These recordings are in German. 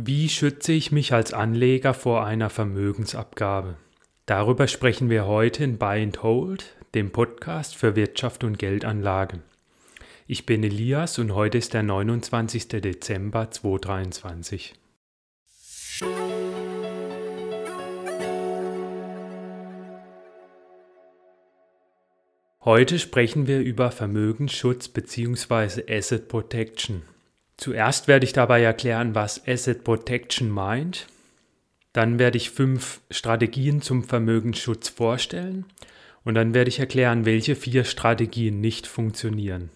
Wie schütze ich mich als Anleger vor einer Vermögensabgabe? Darüber sprechen wir heute in Buy and Hold, dem Podcast für Wirtschaft und Geldanlage. Ich bin Elias und heute ist der 29. Dezember 2023. Heute sprechen wir über Vermögensschutz bzw. Asset Protection. Zuerst werde ich dabei erklären, was Asset Protection meint. Dann werde ich fünf Strategien zum Vermögensschutz vorstellen und dann werde ich erklären, welche vier Strategien nicht funktionieren.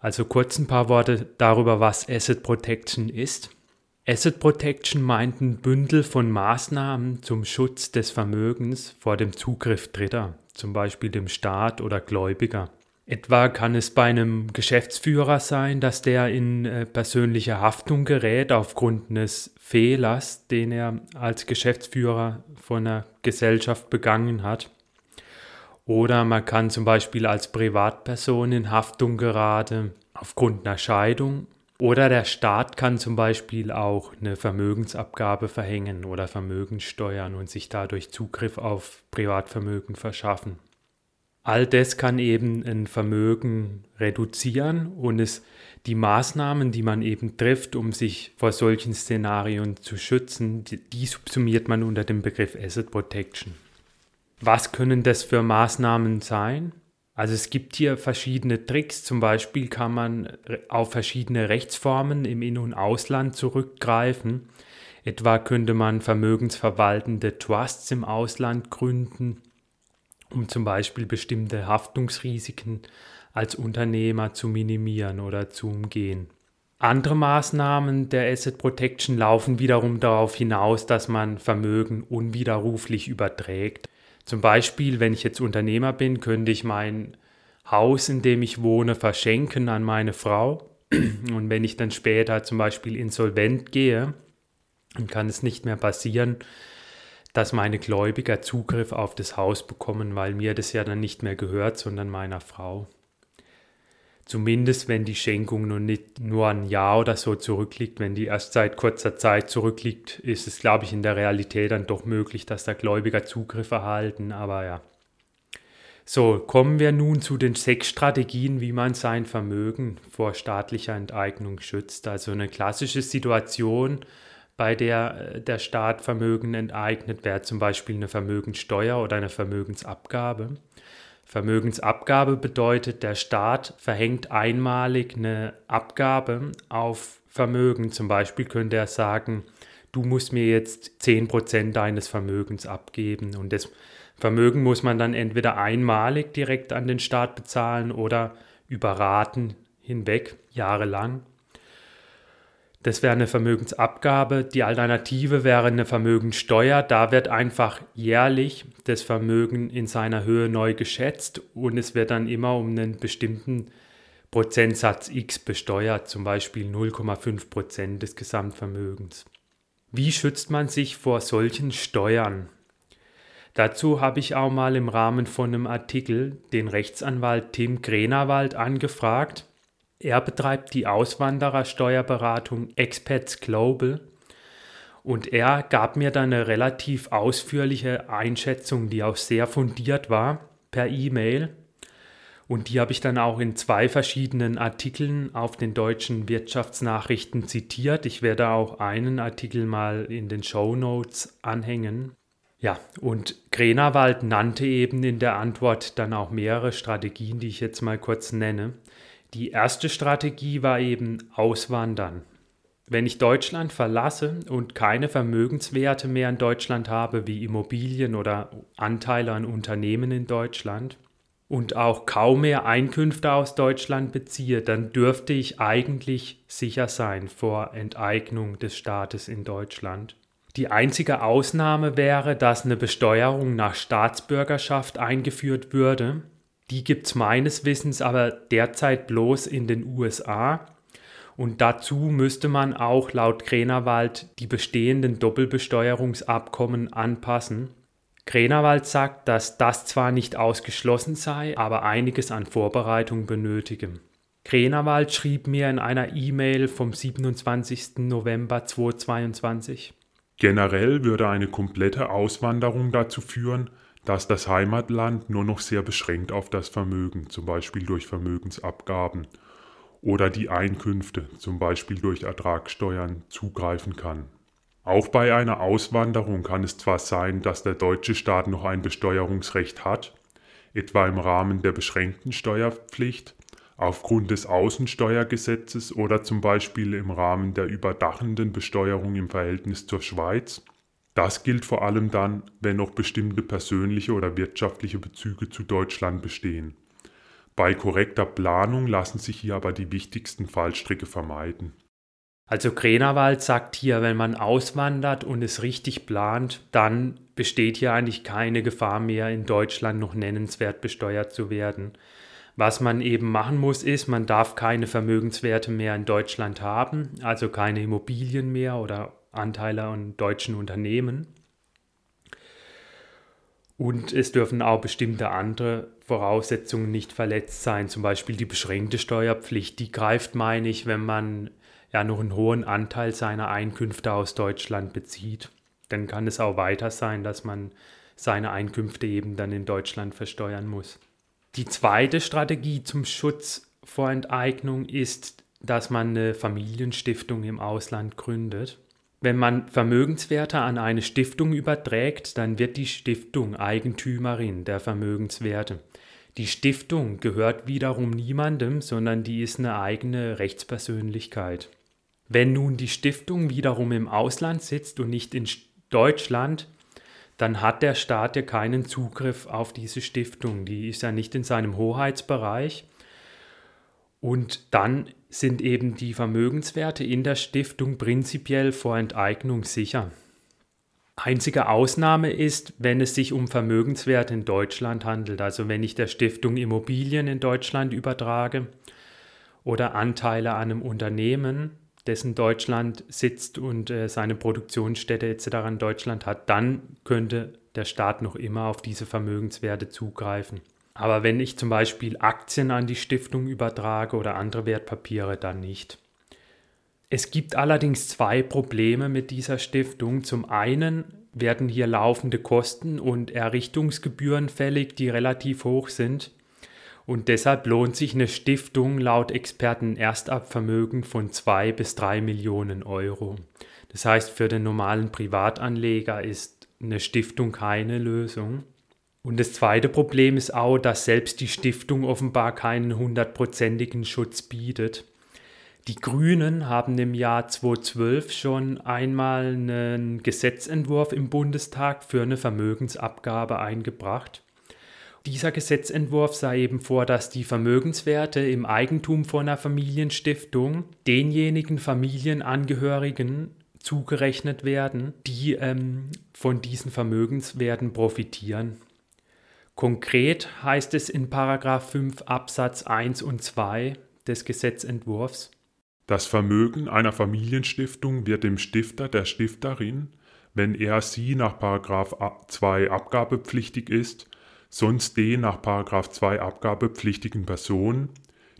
Also kurz ein paar Worte darüber, was Asset Protection ist. Asset Protection meint ein Bündel von Maßnahmen zum Schutz des Vermögens vor dem Zugriff Dritter, zum Beispiel dem Staat oder Gläubiger. Etwa kann es bei einem Geschäftsführer sein, dass der in äh, persönliche Haftung gerät aufgrund eines Fehlers, den er als Geschäftsführer von einer Gesellschaft begangen hat. Oder man kann zum Beispiel als Privatperson in Haftung geraten aufgrund einer Scheidung. Oder der Staat kann zum Beispiel auch eine Vermögensabgabe verhängen oder Vermögenssteuern und sich dadurch Zugriff auf Privatvermögen verschaffen. All das kann eben ein Vermögen reduzieren und es die Maßnahmen, die man eben trifft, um sich vor solchen Szenarien zu schützen, die, die subsumiert man unter dem Begriff Asset Protection. Was können das für Maßnahmen sein? Also es gibt hier verschiedene Tricks. Zum Beispiel kann man auf verschiedene Rechtsformen im In- und Ausland zurückgreifen. Etwa könnte man vermögensverwaltende Trusts im Ausland gründen um zum Beispiel bestimmte Haftungsrisiken als Unternehmer zu minimieren oder zu umgehen. Andere Maßnahmen der Asset Protection laufen wiederum darauf hinaus, dass man Vermögen unwiderruflich überträgt. Zum Beispiel, wenn ich jetzt Unternehmer bin, könnte ich mein Haus, in dem ich wohne, verschenken an meine Frau. Und wenn ich dann später zum Beispiel insolvent gehe, dann kann es nicht mehr passieren, dass meine Gläubiger Zugriff auf das Haus bekommen, weil mir das ja dann nicht mehr gehört, sondern meiner Frau. Zumindest wenn die Schenkung nur, nicht, nur ein Jahr oder so zurückliegt, wenn die erst seit kurzer Zeit zurückliegt, ist es, glaube ich, in der Realität dann doch möglich, dass der Gläubiger Zugriff erhalten, aber ja. So, kommen wir nun zu den sechs Strategien, wie man sein Vermögen vor staatlicher Enteignung schützt. Also eine klassische Situation, bei der äh, der Staat Vermögen enteignet, wäre zum Beispiel eine Vermögenssteuer oder eine Vermögensabgabe. Vermögensabgabe bedeutet, der Staat verhängt einmalig eine Abgabe auf Vermögen. Zum Beispiel könnte er sagen, du musst mir jetzt 10% deines Vermögens abgeben. Und das Vermögen muss man dann entweder einmalig direkt an den Staat bezahlen oder über Raten hinweg, jahrelang. Das wäre eine Vermögensabgabe. Die Alternative wäre eine Vermögenssteuer. Da wird einfach jährlich das Vermögen in seiner Höhe neu geschätzt und es wird dann immer um einen bestimmten Prozentsatz X besteuert, zum Beispiel 0,5 Prozent des Gesamtvermögens. Wie schützt man sich vor solchen Steuern? Dazu habe ich auch mal im Rahmen von einem Artikel den Rechtsanwalt Tim Grenawald angefragt er betreibt die Auswanderersteuerberatung Expats Global und er gab mir dann eine relativ ausführliche Einschätzung, die auch sehr fundiert war, per E-Mail. Und die habe ich dann auch in zwei verschiedenen Artikeln auf den deutschen Wirtschaftsnachrichten zitiert. Ich werde auch einen Artikel mal in den Show Notes anhängen. Ja, und Grenawald nannte eben in der Antwort dann auch mehrere Strategien, die ich jetzt mal kurz nenne. Die erste Strategie war eben Auswandern. Wenn ich Deutschland verlasse und keine Vermögenswerte mehr in Deutschland habe, wie Immobilien oder Anteile an Unternehmen in Deutschland, und auch kaum mehr Einkünfte aus Deutschland beziehe, dann dürfte ich eigentlich sicher sein vor Enteignung des Staates in Deutschland. Die einzige Ausnahme wäre, dass eine Besteuerung nach Staatsbürgerschaft eingeführt würde, die gibt es meines Wissens aber derzeit bloß in den USA. Und dazu müsste man auch laut Grenawald die bestehenden Doppelbesteuerungsabkommen anpassen. Grenawald sagt, dass das zwar nicht ausgeschlossen sei, aber einiges an Vorbereitung benötige. Grenawald schrieb mir in einer E-Mail vom 27. November 2022. Generell würde eine komplette Auswanderung dazu führen, dass das Heimatland nur noch sehr beschränkt auf das Vermögen, zum Beispiel durch Vermögensabgaben oder die Einkünfte, zum Beispiel durch Ertragssteuern, zugreifen kann. Auch bei einer Auswanderung kann es zwar sein, dass der deutsche Staat noch ein Besteuerungsrecht hat, etwa im Rahmen der beschränkten Steuerpflicht, aufgrund des Außensteuergesetzes oder zum Beispiel im Rahmen der überdachenden Besteuerung im Verhältnis zur Schweiz. Das gilt vor allem dann, wenn noch bestimmte persönliche oder wirtschaftliche Bezüge zu Deutschland bestehen. Bei korrekter Planung lassen sich hier aber die wichtigsten Fallstricke vermeiden. Also Grenawald sagt hier, wenn man auswandert und es richtig plant, dann besteht hier eigentlich keine Gefahr mehr, in Deutschland noch nennenswert besteuert zu werden. Was man eben machen muss, ist, man darf keine Vermögenswerte mehr in Deutschland haben, also keine Immobilien mehr oder Anteile an deutschen Unternehmen. Und es dürfen auch bestimmte andere Voraussetzungen nicht verletzt sein, zum Beispiel die beschränkte Steuerpflicht. Die greift, meine ich, wenn man ja noch einen hohen Anteil seiner Einkünfte aus Deutschland bezieht. Dann kann es auch weiter sein, dass man seine Einkünfte eben dann in Deutschland versteuern muss. Die zweite Strategie zum Schutz vor Enteignung ist, dass man eine Familienstiftung im Ausland gründet. Wenn man Vermögenswerte an eine Stiftung überträgt, dann wird die Stiftung Eigentümerin der Vermögenswerte. Die Stiftung gehört wiederum niemandem, sondern die ist eine eigene Rechtspersönlichkeit. Wenn nun die Stiftung wiederum im Ausland sitzt und nicht in Deutschland, dann hat der Staat ja keinen Zugriff auf diese Stiftung. Die ist ja nicht in seinem Hoheitsbereich. Und dann sind eben die Vermögenswerte in der Stiftung prinzipiell vor Enteignung sicher. Einzige Ausnahme ist, wenn es sich um Vermögenswerte in Deutschland handelt, also wenn ich der Stiftung Immobilien in Deutschland übertrage oder Anteile an einem Unternehmen, dessen Deutschland sitzt und äh, seine Produktionsstätte etc. in Deutschland hat, dann könnte der Staat noch immer auf diese Vermögenswerte zugreifen. Aber wenn ich zum Beispiel Aktien an die Stiftung übertrage oder andere Wertpapiere, dann nicht. Es gibt allerdings zwei Probleme mit dieser Stiftung. Zum einen werden hier laufende Kosten und Errichtungsgebühren fällig, die relativ hoch sind. Und deshalb lohnt sich eine Stiftung laut Experten erst ab Vermögen von 2 bis 3 Millionen Euro. Das heißt, für den normalen Privatanleger ist eine Stiftung keine Lösung. Und das zweite Problem ist auch, dass selbst die Stiftung offenbar keinen hundertprozentigen Schutz bietet. Die Grünen haben im Jahr 2012 schon einmal einen Gesetzentwurf im Bundestag für eine Vermögensabgabe eingebracht. Dieser Gesetzentwurf sah eben vor, dass die Vermögenswerte im Eigentum von einer Familienstiftung denjenigen Familienangehörigen zugerechnet werden, die ähm, von diesen Vermögenswerten profitieren. Konkret heißt es in 5 Absatz 1 und 2 des Gesetzentwurfs, das Vermögen einer Familienstiftung wird dem Stifter der Stifterin, wenn er sie nach 2 abgabepflichtig ist, sonst den nach 2 abgabepflichtigen Personen,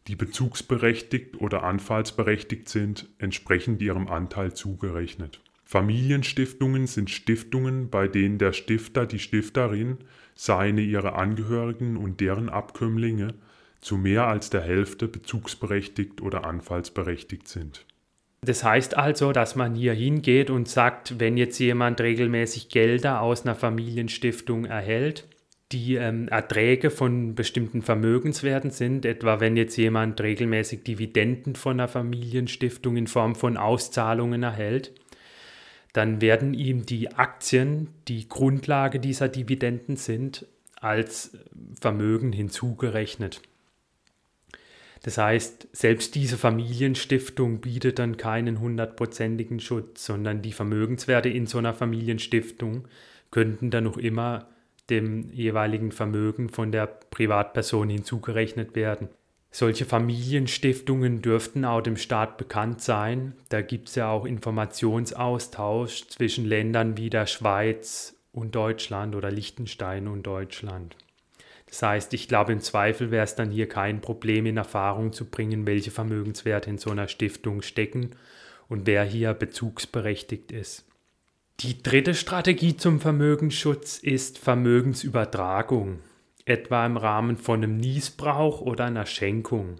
die bezugsberechtigt oder anfallsberechtigt sind, entsprechend ihrem Anteil zugerechnet. Familienstiftungen sind Stiftungen, bei denen der Stifter, die Stifterin, seine, ihre Angehörigen und deren Abkömmlinge zu mehr als der Hälfte bezugsberechtigt oder anfallsberechtigt sind. Das heißt also, dass man hier hingeht und sagt, wenn jetzt jemand regelmäßig Gelder aus einer Familienstiftung erhält, die ähm, Erträge von bestimmten Vermögenswerten sind, etwa wenn jetzt jemand regelmäßig Dividenden von einer Familienstiftung in Form von Auszahlungen erhält, dann werden ihm die Aktien, die Grundlage dieser Dividenden sind, als Vermögen hinzugerechnet. Das heißt, selbst diese Familienstiftung bietet dann keinen hundertprozentigen Schutz, sondern die Vermögenswerte in so einer Familienstiftung könnten dann noch immer dem jeweiligen Vermögen von der Privatperson hinzugerechnet werden. Solche Familienstiftungen dürften auch dem Staat bekannt sein. Da gibt es ja auch Informationsaustausch zwischen Ländern wie der Schweiz und Deutschland oder Liechtenstein und Deutschland. Das heißt, ich glaube, im Zweifel wäre es dann hier kein Problem, in Erfahrung zu bringen, welche Vermögenswerte in so einer Stiftung stecken und wer hier bezugsberechtigt ist. Die dritte Strategie zum Vermögensschutz ist Vermögensübertragung, etwa im Rahmen von einem Niesbrauch oder einer Schenkung.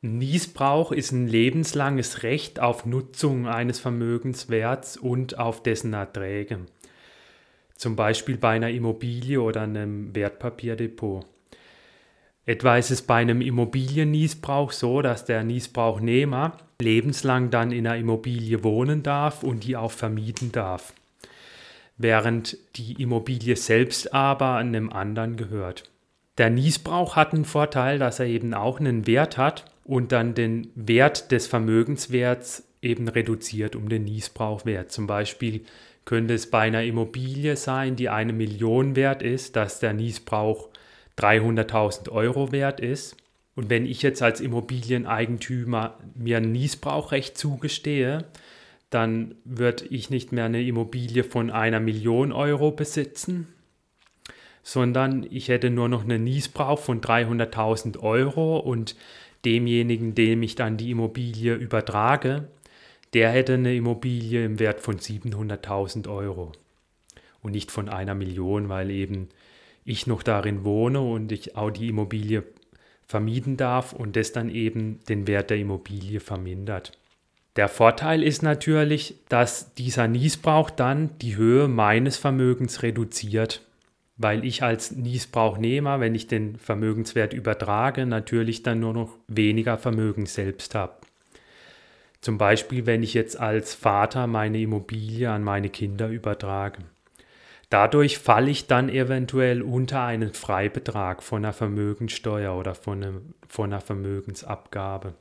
Niesbrauch ist ein lebenslanges Recht auf Nutzung eines Vermögenswerts und auf dessen Erträge. Zum Beispiel bei einer Immobilie oder einem Wertpapierdepot. Etwa ist es bei einem Immobilienniesbrauch so, dass der Niesbrauchnehmer lebenslang dann in einer Immobilie wohnen darf und die auch vermieten darf, während die Immobilie selbst aber einem anderen gehört. Der Niesbrauch hat einen Vorteil, dass er eben auch einen Wert hat und dann den Wert des Vermögenswerts eben reduziert um den Niesbrauchwert. Zum Beispiel könnte es bei einer Immobilie sein, die eine Million wert ist, dass der Niesbrauch 300.000 Euro wert ist. Und wenn ich jetzt als Immobilieneigentümer mir ein Niesbrauchrecht zugestehe, dann würde ich nicht mehr eine Immobilie von einer Million Euro besitzen, sondern ich hätte nur noch einen Niesbrauch von 300.000 Euro und demjenigen, dem ich dann die Immobilie übertrage, der hätte eine Immobilie im Wert von 700.000 Euro und nicht von einer Million, weil eben ich noch darin wohne und ich auch die Immobilie vermieten darf und das dann eben den Wert der Immobilie vermindert. Der Vorteil ist natürlich, dass dieser Niesbrauch dann die Höhe meines Vermögens reduziert weil ich als Niesbrauchnehmer, wenn ich den Vermögenswert übertrage, natürlich dann nur noch weniger Vermögen selbst habe. Zum Beispiel, wenn ich jetzt als Vater meine Immobilie an meine Kinder übertrage. Dadurch falle ich dann eventuell unter einen Freibetrag von einer Vermögenssteuer oder von, einem, von einer Vermögensabgabe.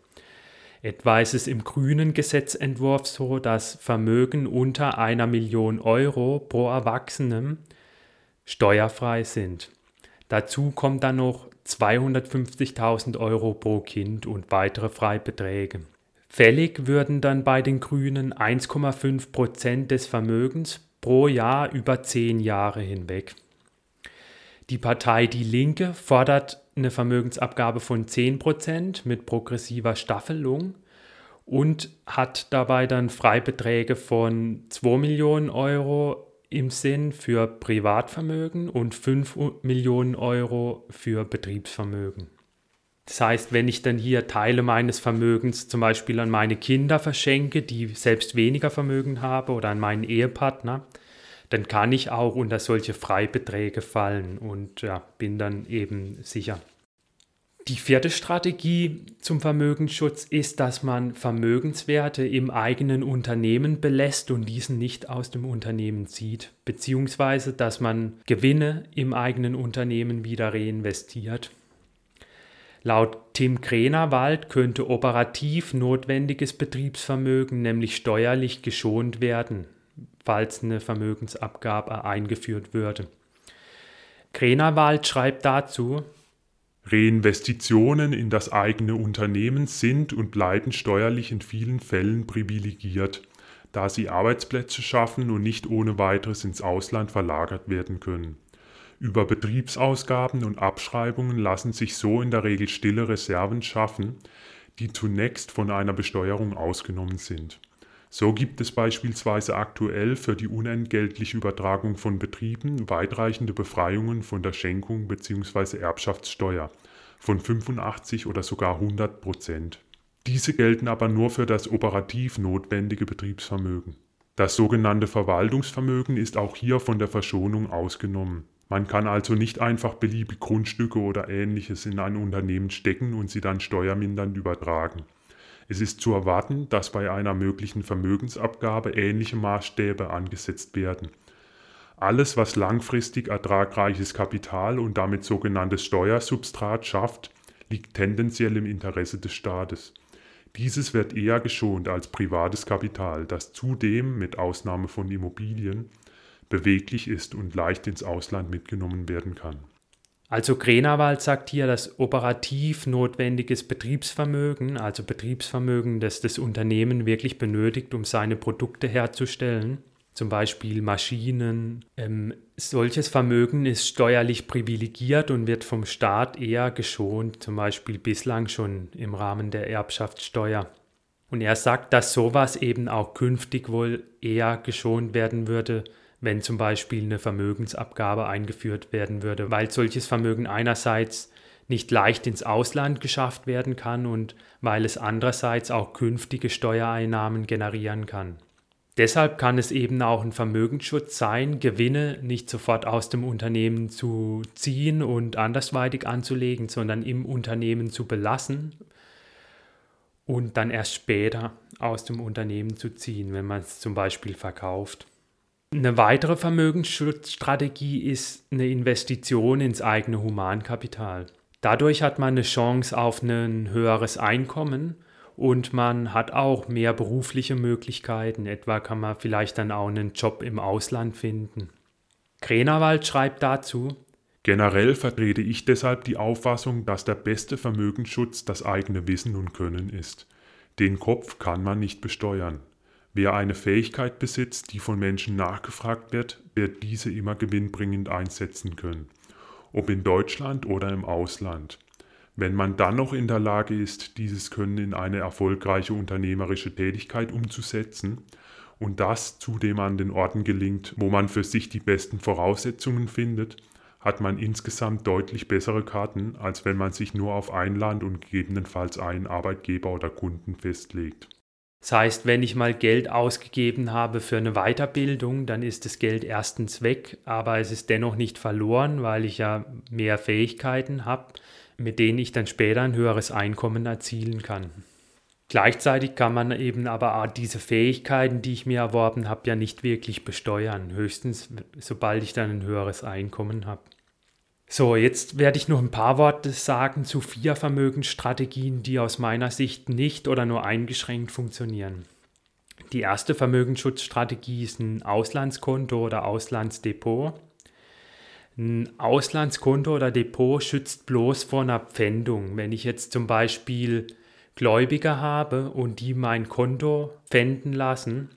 Etwa ist es im grünen Gesetzentwurf so, dass Vermögen unter einer Million Euro pro Erwachsenem steuerfrei sind. Dazu kommen dann noch 250.000 Euro pro Kind und weitere Freibeträge. Fällig würden dann bei den Grünen 1,5 Prozent des Vermögens pro Jahr über zehn Jahre hinweg. Die Partei Die Linke fordert eine Vermögensabgabe von 10 Prozent mit progressiver Staffelung und hat dabei dann Freibeträge von 2 Millionen Euro im Sinn für Privatvermögen und 5 Millionen Euro für Betriebsvermögen. Das heißt, wenn ich dann hier Teile meines Vermögens zum Beispiel an meine Kinder verschenke, die selbst weniger Vermögen haben oder an meinen Ehepartner, dann kann ich auch unter solche Freibeträge fallen und ja, bin dann eben sicher. Die vierte Strategie zum Vermögensschutz ist, dass man Vermögenswerte im eigenen Unternehmen belässt und diesen nicht aus dem Unternehmen zieht, beziehungsweise dass man Gewinne im eigenen Unternehmen wieder reinvestiert. Laut Tim Krenerwald könnte operativ notwendiges Betriebsvermögen nämlich steuerlich geschont werden, falls eine Vermögensabgabe eingeführt würde. Krenerwald schreibt dazu, Reinvestitionen in das eigene Unternehmen sind und bleiben steuerlich in vielen Fällen privilegiert, da sie Arbeitsplätze schaffen und nicht ohne weiteres ins Ausland verlagert werden können. Über Betriebsausgaben und Abschreibungen lassen sich so in der Regel stille Reserven schaffen, die zunächst von einer Besteuerung ausgenommen sind so gibt es beispielsweise aktuell für die unentgeltliche Übertragung von Betrieben weitreichende Befreiungen von der Schenkung bzw. Erbschaftssteuer von 85 oder sogar 100 Prozent. Diese gelten aber nur für das operativ notwendige Betriebsvermögen. Das sogenannte Verwaltungsvermögen ist auch hier von der Verschonung ausgenommen. Man kann also nicht einfach beliebig Grundstücke oder ähnliches in ein Unternehmen stecken und sie dann steuermindernd übertragen. Es ist zu erwarten, dass bei einer möglichen Vermögensabgabe ähnliche Maßstäbe angesetzt werden. Alles, was langfristig ertragreiches Kapital und damit sogenanntes Steuersubstrat schafft, liegt tendenziell im Interesse des Staates. Dieses wird eher geschont als privates Kapital, das zudem, mit Ausnahme von Immobilien, beweglich ist und leicht ins Ausland mitgenommen werden kann. Also Grenawald sagt hier, dass operativ notwendiges Betriebsvermögen, also Betriebsvermögen, das das Unternehmen wirklich benötigt, um seine Produkte herzustellen, zum Beispiel Maschinen. Ähm, solches Vermögen ist steuerlich privilegiert und wird vom Staat eher geschont, zum Beispiel bislang schon im Rahmen der Erbschaftssteuer. Und er sagt, dass sowas eben auch künftig wohl eher geschont werden würde, wenn zum Beispiel eine Vermögensabgabe eingeführt werden würde, weil solches Vermögen einerseits nicht leicht ins Ausland geschafft werden kann und weil es andererseits auch künftige Steuereinnahmen generieren kann. Deshalb kann es eben auch ein Vermögensschutz sein, Gewinne nicht sofort aus dem Unternehmen zu ziehen und andersweitig anzulegen, sondern im Unternehmen zu belassen und dann erst später aus dem Unternehmen zu ziehen, wenn man es zum Beispiel verkauft. Eine weitere Vermögensschutzstrategie ist eine Investition ins eigene Humankapital. Dadurch hat man eine Chance auf ein höheres Einkommen und man hat auch mehr berufliche Möglichkeiten. Etwa kann man vielleicht dann auch einen Job im Ausland finden. Krenawald schreibt dazu, Generell vertrete ich deshalb die Auffassung, dass der beste Vermögensschutz das eigene Wissen und Können ist. Den Kopf kann man nicht besteuern. Wer eine Fähigkeit besitzt, die von Menschen nachgefragt wird, wird diese immer gewinnbringend einsetzen können ob in Deutschland oder im Ausland. Wenn man dann noch in der Lage ist, dieses Können in eine erfolgreiche unternehmerische Tätigkeit umzusetzen und das zudem an den Orten gelingt, wo man für sich die besten Voraussetzungen findet, hat man insgesamt deutlich bessere Karten, als wenn man sich nur auf ein Land und gegebenenfalls einen Arbeitgeber oder Kunden festlegt. Das heißt, wenn ich mal Geld ausgegeben habe für eine Weiterbildung, dann ist das Geld erstens weg, aber es ist dennoch nicht verloren, weil ich ja mehr Fähigkeiten habe, mit denen ich dann später ein höheres Einkommen erzielen kann. Gleichzeitig kann man eben aber diese Fähigkeiten, die ich mir erworben habe, ja nicht wirklich besteuern, höchstens sobald ich dann ein höheres Einkommen habe. So, jetzt werde ich noch ein paar Worte sagen zu vier Vermögensstrategien, die aus meiner Sicht nicht oder nur eingeschränkt funktionieren. Die erste Vermögensschutzstrategie ist ein Auslandskonto oder Auslandsdepot. Ein Auslandskonto oder Depot schützt bloß vor einer Pfändung. Wenn ich jetzt zum Beispiel Gläubiger habe und die mein Konto pfänden lassen,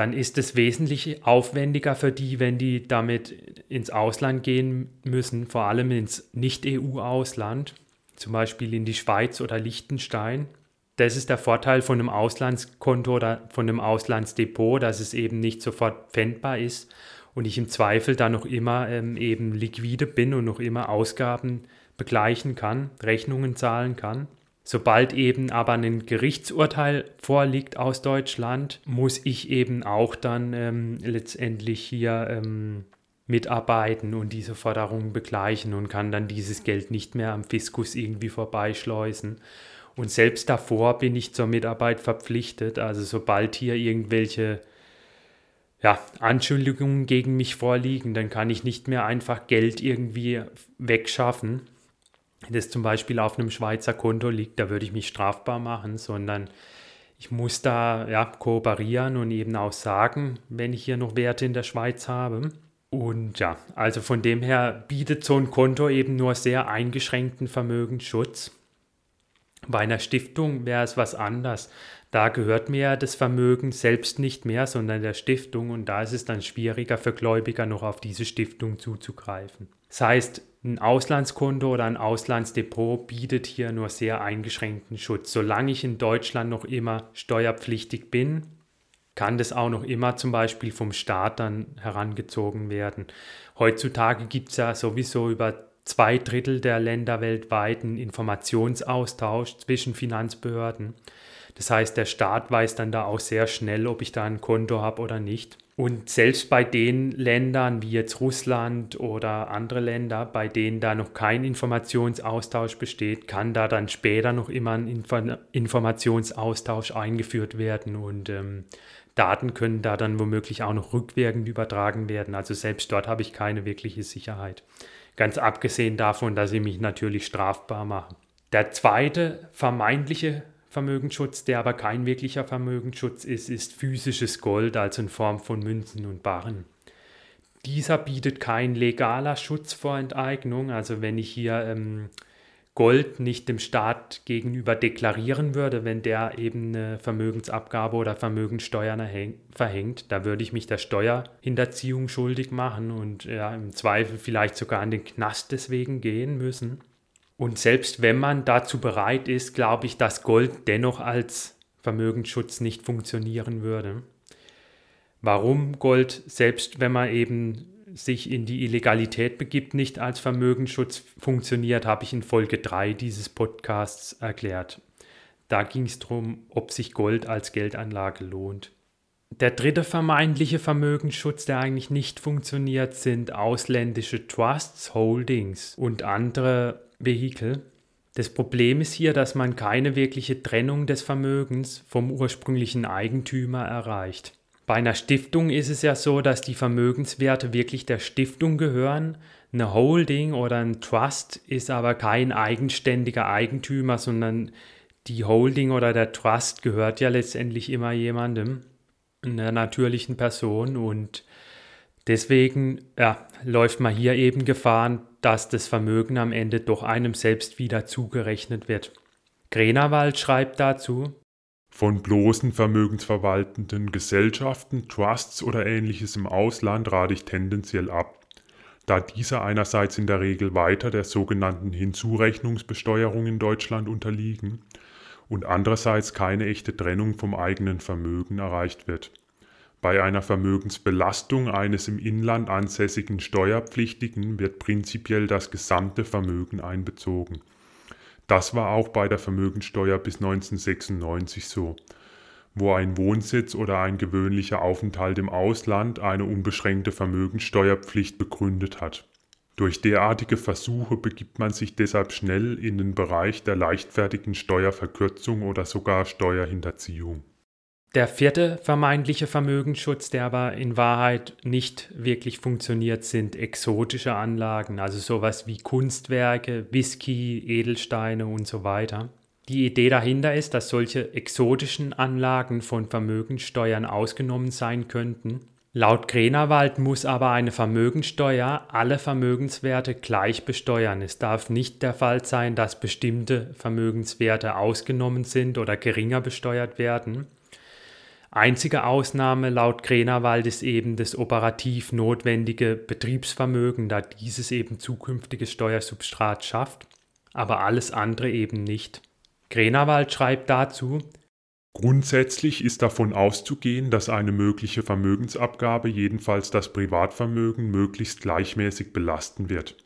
dann ist es wesentlich aufwendiger für die, wenn die damit ins Ausland gehen müssen, vor allem ins Nicht-EU-Ausland, zum Beispiel in die Schweiz oder Liechtenstein. Das ist der Vorteil von einem Auslandskonto oder von einem Auslandsdepot, dass es eben nicht sofort pfändbar ist und ich im Zweifel dann noch immer ähm, eben liquide bin und noch immer Ausgaben begleichen kann, Rechnungen zahlen kann. Sobald eben aber ein Gerichtsurteil vorliegt aus Deutschland, muss ich eben auch dann ähm, letztendlich hier ähm, mitarbeiten und diese Forderungen begleichen und kann dann dieses Geld nicht mehr am Fiskus irgendwie vorbeischleusen. Und selbst davor bin ich zur Mitarbeit verpflichtet. Also sobald hier irgendwelche ja, Anschuldigungen gegen mich vorliegen, dann kann ich nicht mehr einfach Geld irgendwie wegschaffen das zum Beispiel auf einem Schweizer Konto liegt, da würde ich mich strafbar machen, sondern ich muss da ja, kooperieren und eben auch sagen, wenn ich hier noch Werte in der Schweiz habe. Und ja, also von dem her bietet so ein Konto eben nur sehr eingeschränkten Vermögensschutz. Bei einer Stiftung wäre es was anders. Da gehört mir das Vermögen selbst nicht mehr, sondern der Stiftung und da ist es dann schwieriger für Gläubiger noch auf diese Stiftung zuzugreifen. Das heißt, ein Auslandskonto oder ein Auslandsdepot bietet hier nur sehr eingeschränkten Schutz. Solange ich in Deutschland noch immer steuerpflichtig bin, kann das auch noch immer zum Beispiel vom Staat dann herangezogen werden. Heutzutage gibt es ja sowieso über zwei Drittel der Länder weltweit einen Informationsaustausch zwischen Finanzbehörden. Das heißt, der Staat weiß dann da auch sehr schnell, ob ich da ein Konto habe oder nicht. Und selbst bei den Ländern wie jetzt Russland oder andere Länder, bei denen da noch kein Informationsaustausch besteht, kann da dann später noch immer ein Info Informationsaustausch eingeführt werden und ähm, Daten können da dann womöglich auch noch rückwirkend übertragen werden. Also selbst dort habe ich keine wirkliche Sicherheit. Ganz abgesehen davon, dass sie mich natürlich strafbar machen. Der zweite vermeintliche Vermögensschutz, der aber kein wirklicher Vermögensschutz ist, ist physisches Gold, also in Form von Münzen und Barren. Dieser bietet kein legaler Schutz vor Enteignung. Also wenn ich hier ähm, Gold nicht dem Staat gegenüber deklarieren würde, wenn der eben eine Vermögensabgabe oder Vermögenssteuern verhängt, da würde ich mich der Steuerhinterziehung schuldig machen und ja, im Zweifel vielleicht sogar an den Knast deswegen gehen müssen. Und selbst wenn man dazu bereit ist, glaube ich, dass Gold dennoch als Vermögensschutz nicht funktionieren würde. Warum Gold, selbst wenn man eben sich in die Illegalität begibt, nicht als Vermögensschutz funktioniert, habe ich in Folge 3 dieses Podcasts erklärt. Da ging es darum, ob sich Gold als Geldanlage lohnt. Der dritte vermeintliche Vermögensschutz, der eigentlich nicht funktioniert, sind ausländische Trusts, Holdings und andere Vehikel. Das Problem ist hier, dass man keine wirkliche Trennung des Vermögens vom ursprünglichen Eigentümer erreicht. Bei einer Stiftung ist es ja so, dass die Vermögenswerte wirklich der Stiftung gehören. Eine Holding oder ein Trust ist aber kein eigenständiger Eigentümer, sondern die Holding oder der Trust gehört ja letztendlich immer jemandem, einer natürlichen Person und deswegen ja, läuft man hier eben Gefahren, dass das Vermögen am Ende doch einem selbst wieder zugerechnet wird. Grenawald schreibt dazu, von bloßen vermögensverwaltenden Gesellschaften, Trusts oder ähnliches im Ausland rate ich tendenziell ab, da diese einerseits in der Regel weiter der sogenannten Hinzurechnungsbesteuerung in Deutschland unterliegen und andererseits keine echte Trennung vom eigenen Vermögen erreicht wird. Bei einer Vermögensbelastung eines im Inland ansässigen Steuerpflichtigen wird prinzipiell das gesamte Vermögen einbezogen das war auch bei der Vermögensteuer bis 1996 so, wo ein Wohnsitz oder ein gewöhnlicher Aufenthalt im Ausland eine unbeschränkte Vermögensteuerpflicht begründet hat. Durch derartige Versuche begibt man sich deshalb schnell in den Bereich der leichtfertigen Steuerverkürzung oder sogar Steuerhinterziehung. Der vierte vermeintliche Vermögensschutz, der aber in Wahrheit nicht wirklich funktioniert, sind exotische Anlagen, also sowas wie Kunstwerke, Whisky, Edelsteine und so weiter. Die Idee dahinter ist, dass solche exotischen Anlagen von Vermögenssteuern ausgenommen sein könnten. Laut Grenawald muss aber eine Vermögensteuer alle Vermögenswerte gleich besteuern. Es darf nicht der Fall sein, dass bestimmte Vermögenswerte ausgenommen sind oder geringer besteuert werden. Einzige Ausnahme laut Grenawald ist eben das operativ notwendige Betriebsvermögen, da dieses eben zukünftiges Steuersubstrat schafft, aber alles andere eben nicht. Grenawald schreibt dazu, Grundsätzlich ist davon auszugehen, dass eine mögliche Vermögensabgabe jedenfalls das Privatvermögen möglichst gleichmäßig belasten wird.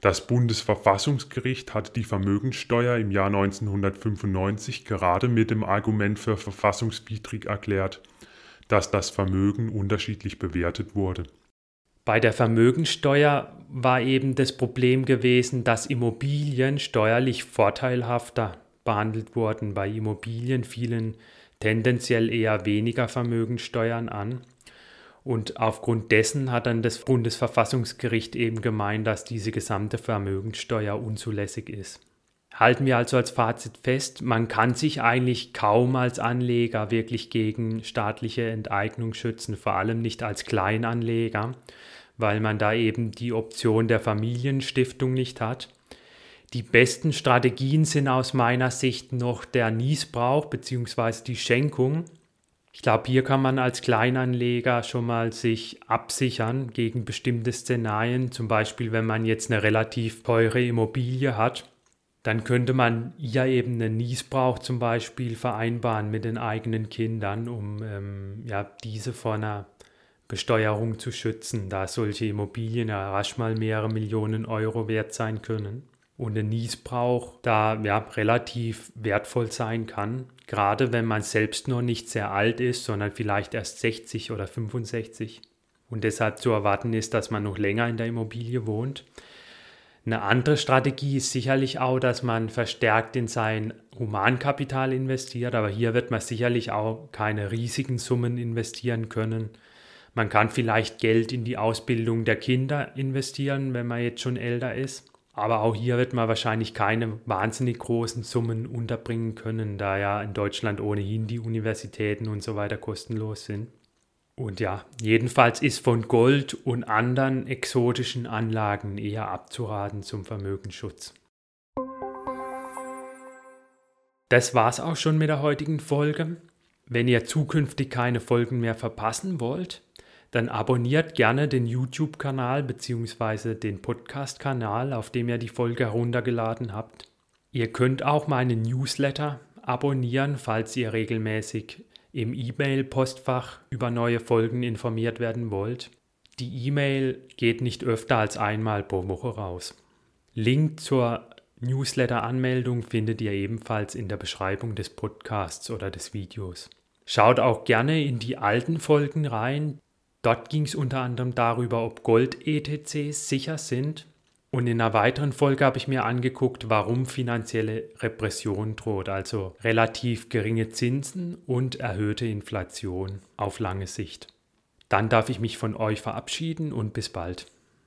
Das Bundesverfassungsgericht hat die Vermögensteuer im Jahr 1995 gerade mit dem Argument für verfassungswidrig erklärt, dass das Vermögen unterschiedlich bewertet wurde. Bei der Vermögensteuer war eben das Problem gewesen, dass Immobilien steuerlich vorteilhafter behandelt wurden. Bei Immobilien fielen tendenziell eher weniger Vermögensteuern an. Und aufgrund dessen hat dann das Bundesverfassungsgericht eben gemeint, dass diese gesamte Vermögenssteuer unzulässig ist. Halten wir also als Fazit fest, man kann sich eigentlich kaum als Anleger wirklich gegen staatliche Enteignung schützen, vor allem nicht als Kleinanleger, weil man da eben die Option der Familienstiftung nicht hat. Die besten Strategien sind aus meiner Sicht noch der Niesbrauch bzw. die Schenkung, ich glaube, hier kann man als Kleinanleger schon mal sich absichern gegen bestimmte Szenarien. Zum Beispiel, wenn man jetzt eine relativ teure Immobilie hat, dann könnte man ja eben einen Niesbrauch zum Beispiel vereinbaren mit den eigenen Kindern, um ähm, ja, diese vor einer Besteuerung zu schützen, da solche Immobilien ja rasch mal mehrere Millionen Euro wert sein können und ein Niesbrauch da ja, relativ wertvoll sein kann, gerade wenn man selbst noch nicht sehr alt ist, sondern vielleicht erst 60 oder 65 und deshalb zu erwarten ist, dass man noch länger in der Immobilie wohnt. Eine andere Strategie ist sicherlich auch, dass man verstärkt in sein Humankapital investiert, aber hier wird man sicherlich auch keine riesigen Summen investieren können. Man kann vielleicht Geld in die Ausbildung der Kinder investieren, wenn man jetzt schon älter ist. Aber auch hier wird man wahrscheinlich keine wahnsinnig großen Summen unterbringen können, da ja in Deutschland ohnehin die Universitäten und so weiter kostenlos sind. Und ja, jedenfalls ist von Gold und anderen exotischen Anlagen eher abzuraten zum Vermögensschutz. Das war's auch schon mit der heutigen Folge. Wenn ihr zukünftig keine Folgen mehr verpassen wollt, dann abonniert gerne den YouTube-Kanal bzw. den Podcast-Kanal, auf dem ihr die Folge heruntergeladen habt. Ihr könnt auch meinen Newsletter abonnieren, falls ihr regelmäßig im E-Mail-Postfach über neue Folgen informiert werden wollt. Die E-Mail geht nicht öfter als einmal pro Woche raus. Link zur Newsletter-Anmeldung findet ihr ebenfalls in der Beschreibung des Podcasts oder des Videos. Schaut auch gerne in die alten Folgen rein. Dort ging es unter anderem darüber, ob Gold-ETCs sicher sind. Und in einer weiteren Folge habe ich mir angeguckt, warum finanzielle Repression droht, also relativ geringe Zinsen und erhöhte Inflation auf lange Sicht. Dann darf ich mich von euch verabschieden und bis bald.